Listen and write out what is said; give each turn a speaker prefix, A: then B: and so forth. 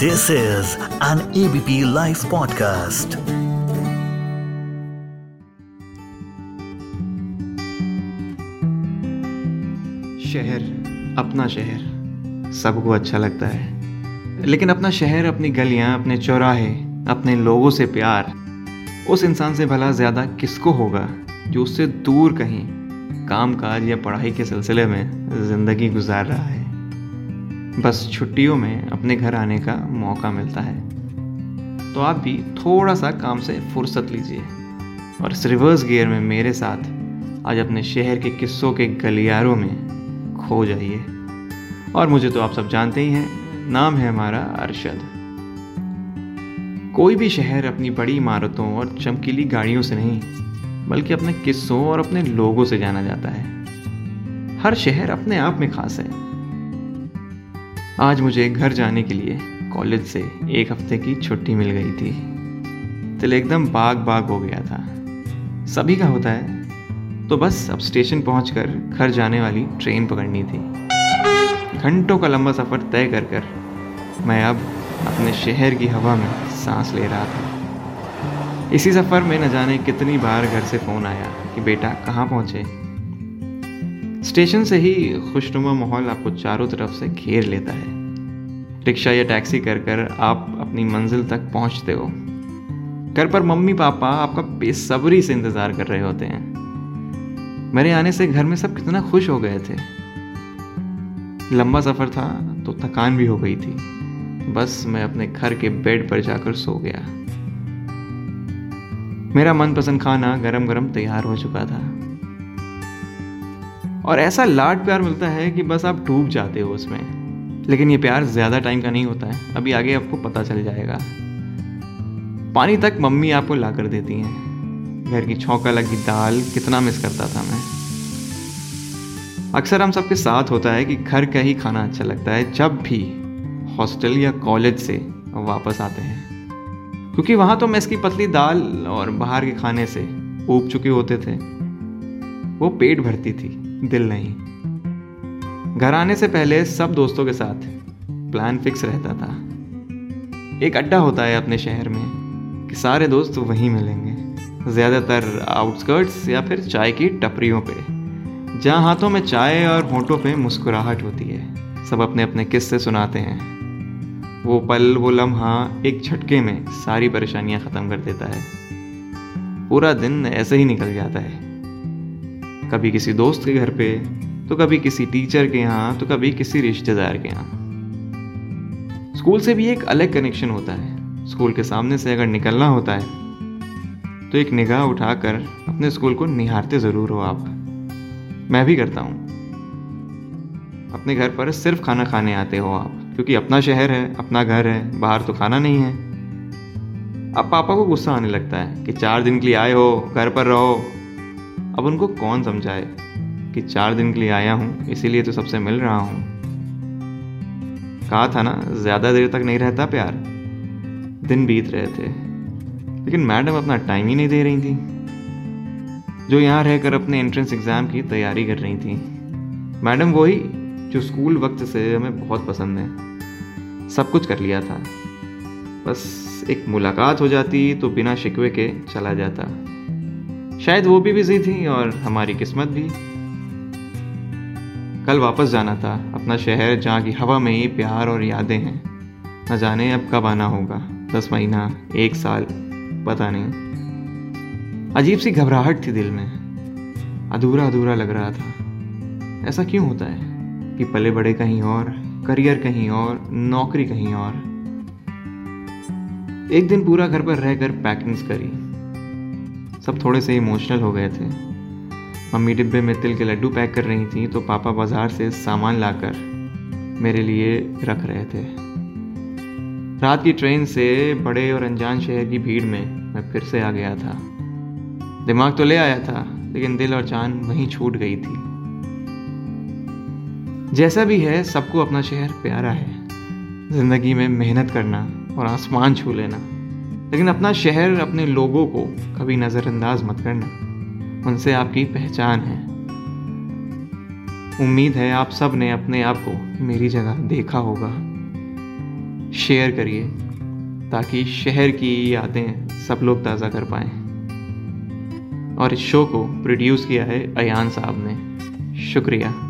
A: This is an ABP Life podcast.
B: शहर, अपना शहर। सबको अच्छा लगता है। लेकिन अपना शहर, अपनी गलियाँ, अपने चौराहे, अपने लोगों से प्यार, उस इंसान से भला ज़्यादा किसको होगा जो उससे दूर कहीं काम काज या पढ़ाई के सिलसिले में ज़िंदगी गुजार रहा है? बस छुट्टियों में अपने घर आने का मौका मिलता है। तो आप भी थोड़ा सा काम से फुर्सत लीजिए। और इस रिवर्स गियर में मेरे साथ आज अपने शहर के किस्सों के गलियारों में खो जाइए। और मुझे तो आप सब जानते ही हैं, नाम है हमारा अरशद। कोई भी शहर अपनी बड़ी इमारतों और चमकीली गाड़ियों से नहीं, बल्कि अपने किस्सों और अपने लोगों से जाना जाता है। हर शहर अपने आप में खास है। आज मुझे घर जाने के लिए कॉलेज से एक हफ़्ते की छुट्टी मिल गई थी। दिल एकदम बाग बाग हो गया था। सभी का होता है। तो बस अब स्टेशन पहुंचकर घर जाने वाली ट्रेन पकड़नी थी। घंटों का लंबा सफ़र तय कर कर मैं अब अपने शहर की हवा में सांस ले रहा था। इसी सफ़र में न जाने कितनी बार घर से फ़ोन आया कि बेटा कहाँ पहुँचे? स्टेशन से ही खुशनुमा माहौल आपको चारों तरफ़ से घेर लेता है। रिक्शा या टैक्सी कर कर आप अपनी मंजिल तक पहुँचते हो। घर पर मम्मी पापा आपका बेसब्री से इंतज़ार कर रहे होते हैं। मेरे आने से घर में सब कितना खुश हो गए थे। लंबा सफ़र था तो थकान भी हो गई थी। बस मैं अपने घर के बेड पर जाकर सो गया। मेरा मनपसंद खाना गरम गरम तैयार हो चुका था। और ऐसा लाड प्यार मिलता है कि बस आप डूब जाते हो उसमें। लेकिन ये प्यार ज़्यादा टाइम का नहीं होता है। अभी आगे आपको पता चल जाएगा। पानी तक मम्मी आपको ला कर देती हैं। घर की छौका लगी दाल, कितना मिस करता था मैं। अक्सर हम सबके साथ होता है कि घर का ही खाना अच्छा लगता है, जब भी हॉस्टल या कॉलेज से वापस आते हैं। क्योंकि वहाँ तो मेस की पतली दाल और बाहर के खाने से ऊब चुके होते थे। वो पेट भरती थी। दिल नहीं। घर आने से पहले सब दोस्तों के साथ प्लान फिक्स रहता था। एक अड्डा होता है अपने शहर में कि सारे दोस्त वहीं मिलेंगे। ज़्यादातर आउटस्कर्ट्स या फिर चाय की टपरियों पे, जहाँ हाथों में चाय और होठों पे मुस्कुराहट होती है। सब अपने अपने किस्से सुनाते हैं। वो पल, वो लम्हा एक झटके में सारी परेशानियाँ ख़त्म कर देता है। पूरा दिन ऐसे ही निकल जाता है। कभी किसी दोस्त के घर पे तो कभी किसी टीचर के यहाँ तो कभी किसी रिश्तेदार के यहाँ। स्कूल से भी एक अलग कनेक्शन होता है। स्कूल के सामने से अगर निकलना होता है तो एक निगाह उठाकर अपने स्कूल को निहारते ज़रूर हो आप। मैं भी करता हूँ। अपने घर पर सिर्फ़ खाना खाने आते हो आप, क्योंकि अपना शहर है, अपना घर है, बाहर तो खाना नहीं है। अब पापा को गुस्सा आने लगता है कि चार दिन के लिए आए हो, घर पर रहो। अब उनको कौन समझाए कि चार दिन के लिए आया हूँ, इसीलिए तो सबसे मिल रहा हूँ? कहा था ना, ज़्यादा देर तक नहीं रहता प्यार। दिन बीत रहे थे, लेकिन मैडम अपना टाइम ही नहीं दे रही थी। जो यहाँ रहकर अपने एंट्रेंस एग्ज़ाम की तैयारी कर रही थी। मैडम वही जो स्कूल वक्त से हमें बहुत पसंद है। सब कुछ कर लिया था। बस एक मुलाकात हो जाती तो बिना शिकवे के चला जाता। शायद वो भी बिज़ी थी और हमारी किस्मत भी। कल वापस जाना था, अपना शहर जहाँ की हवा में ही प्यार और यादें हैं। न जाने अब कब आना होगा, दस महीना, एक साल, पता नहीं। अजीब सी घबराहट थी दिल में। अधूरा अधूरा लग रहा था। ऐसा क्यों होता है कि पले बड़े कहीं और, करियर कहीं और, नौकरी कहीं और? एक दिन पूरा घर पर रहकर पैकिंग्स करी। सब थोड़े से इमोशनल हो गए थे। मम्मी डिब्बे में तिल के लड्डू पैक कर रही थी तो पापा बाज़ार से सामान लाकर मेरे लिए रख रहे थे। रात की ट्रेन से बड़े और अनजान शहर की भीड़ में मैं फिर से आ गया था। दिमाग तो ले आया था, लेकिन दिल और जान वहीं छूट गई थी। जैसा भी है, सबको अपना शहर प्यारा है। ज़िंदगी में मेहनत करना और आसमान छू लेना। लेकिन अपना शहर, अपने लोगों को कभी नज़रअंदाज मत करना। उनसे आपकी पहचान है। उम्मीद है आप सबने अपने आप को मेरी जगह देखा होगा। शेयर करिए, ताकि शहर की यादें सब लोग ताज़ा कर पाएँ। और इस शो को प्रोड्यूस किया है अयान साहब ने। शुक्रिया।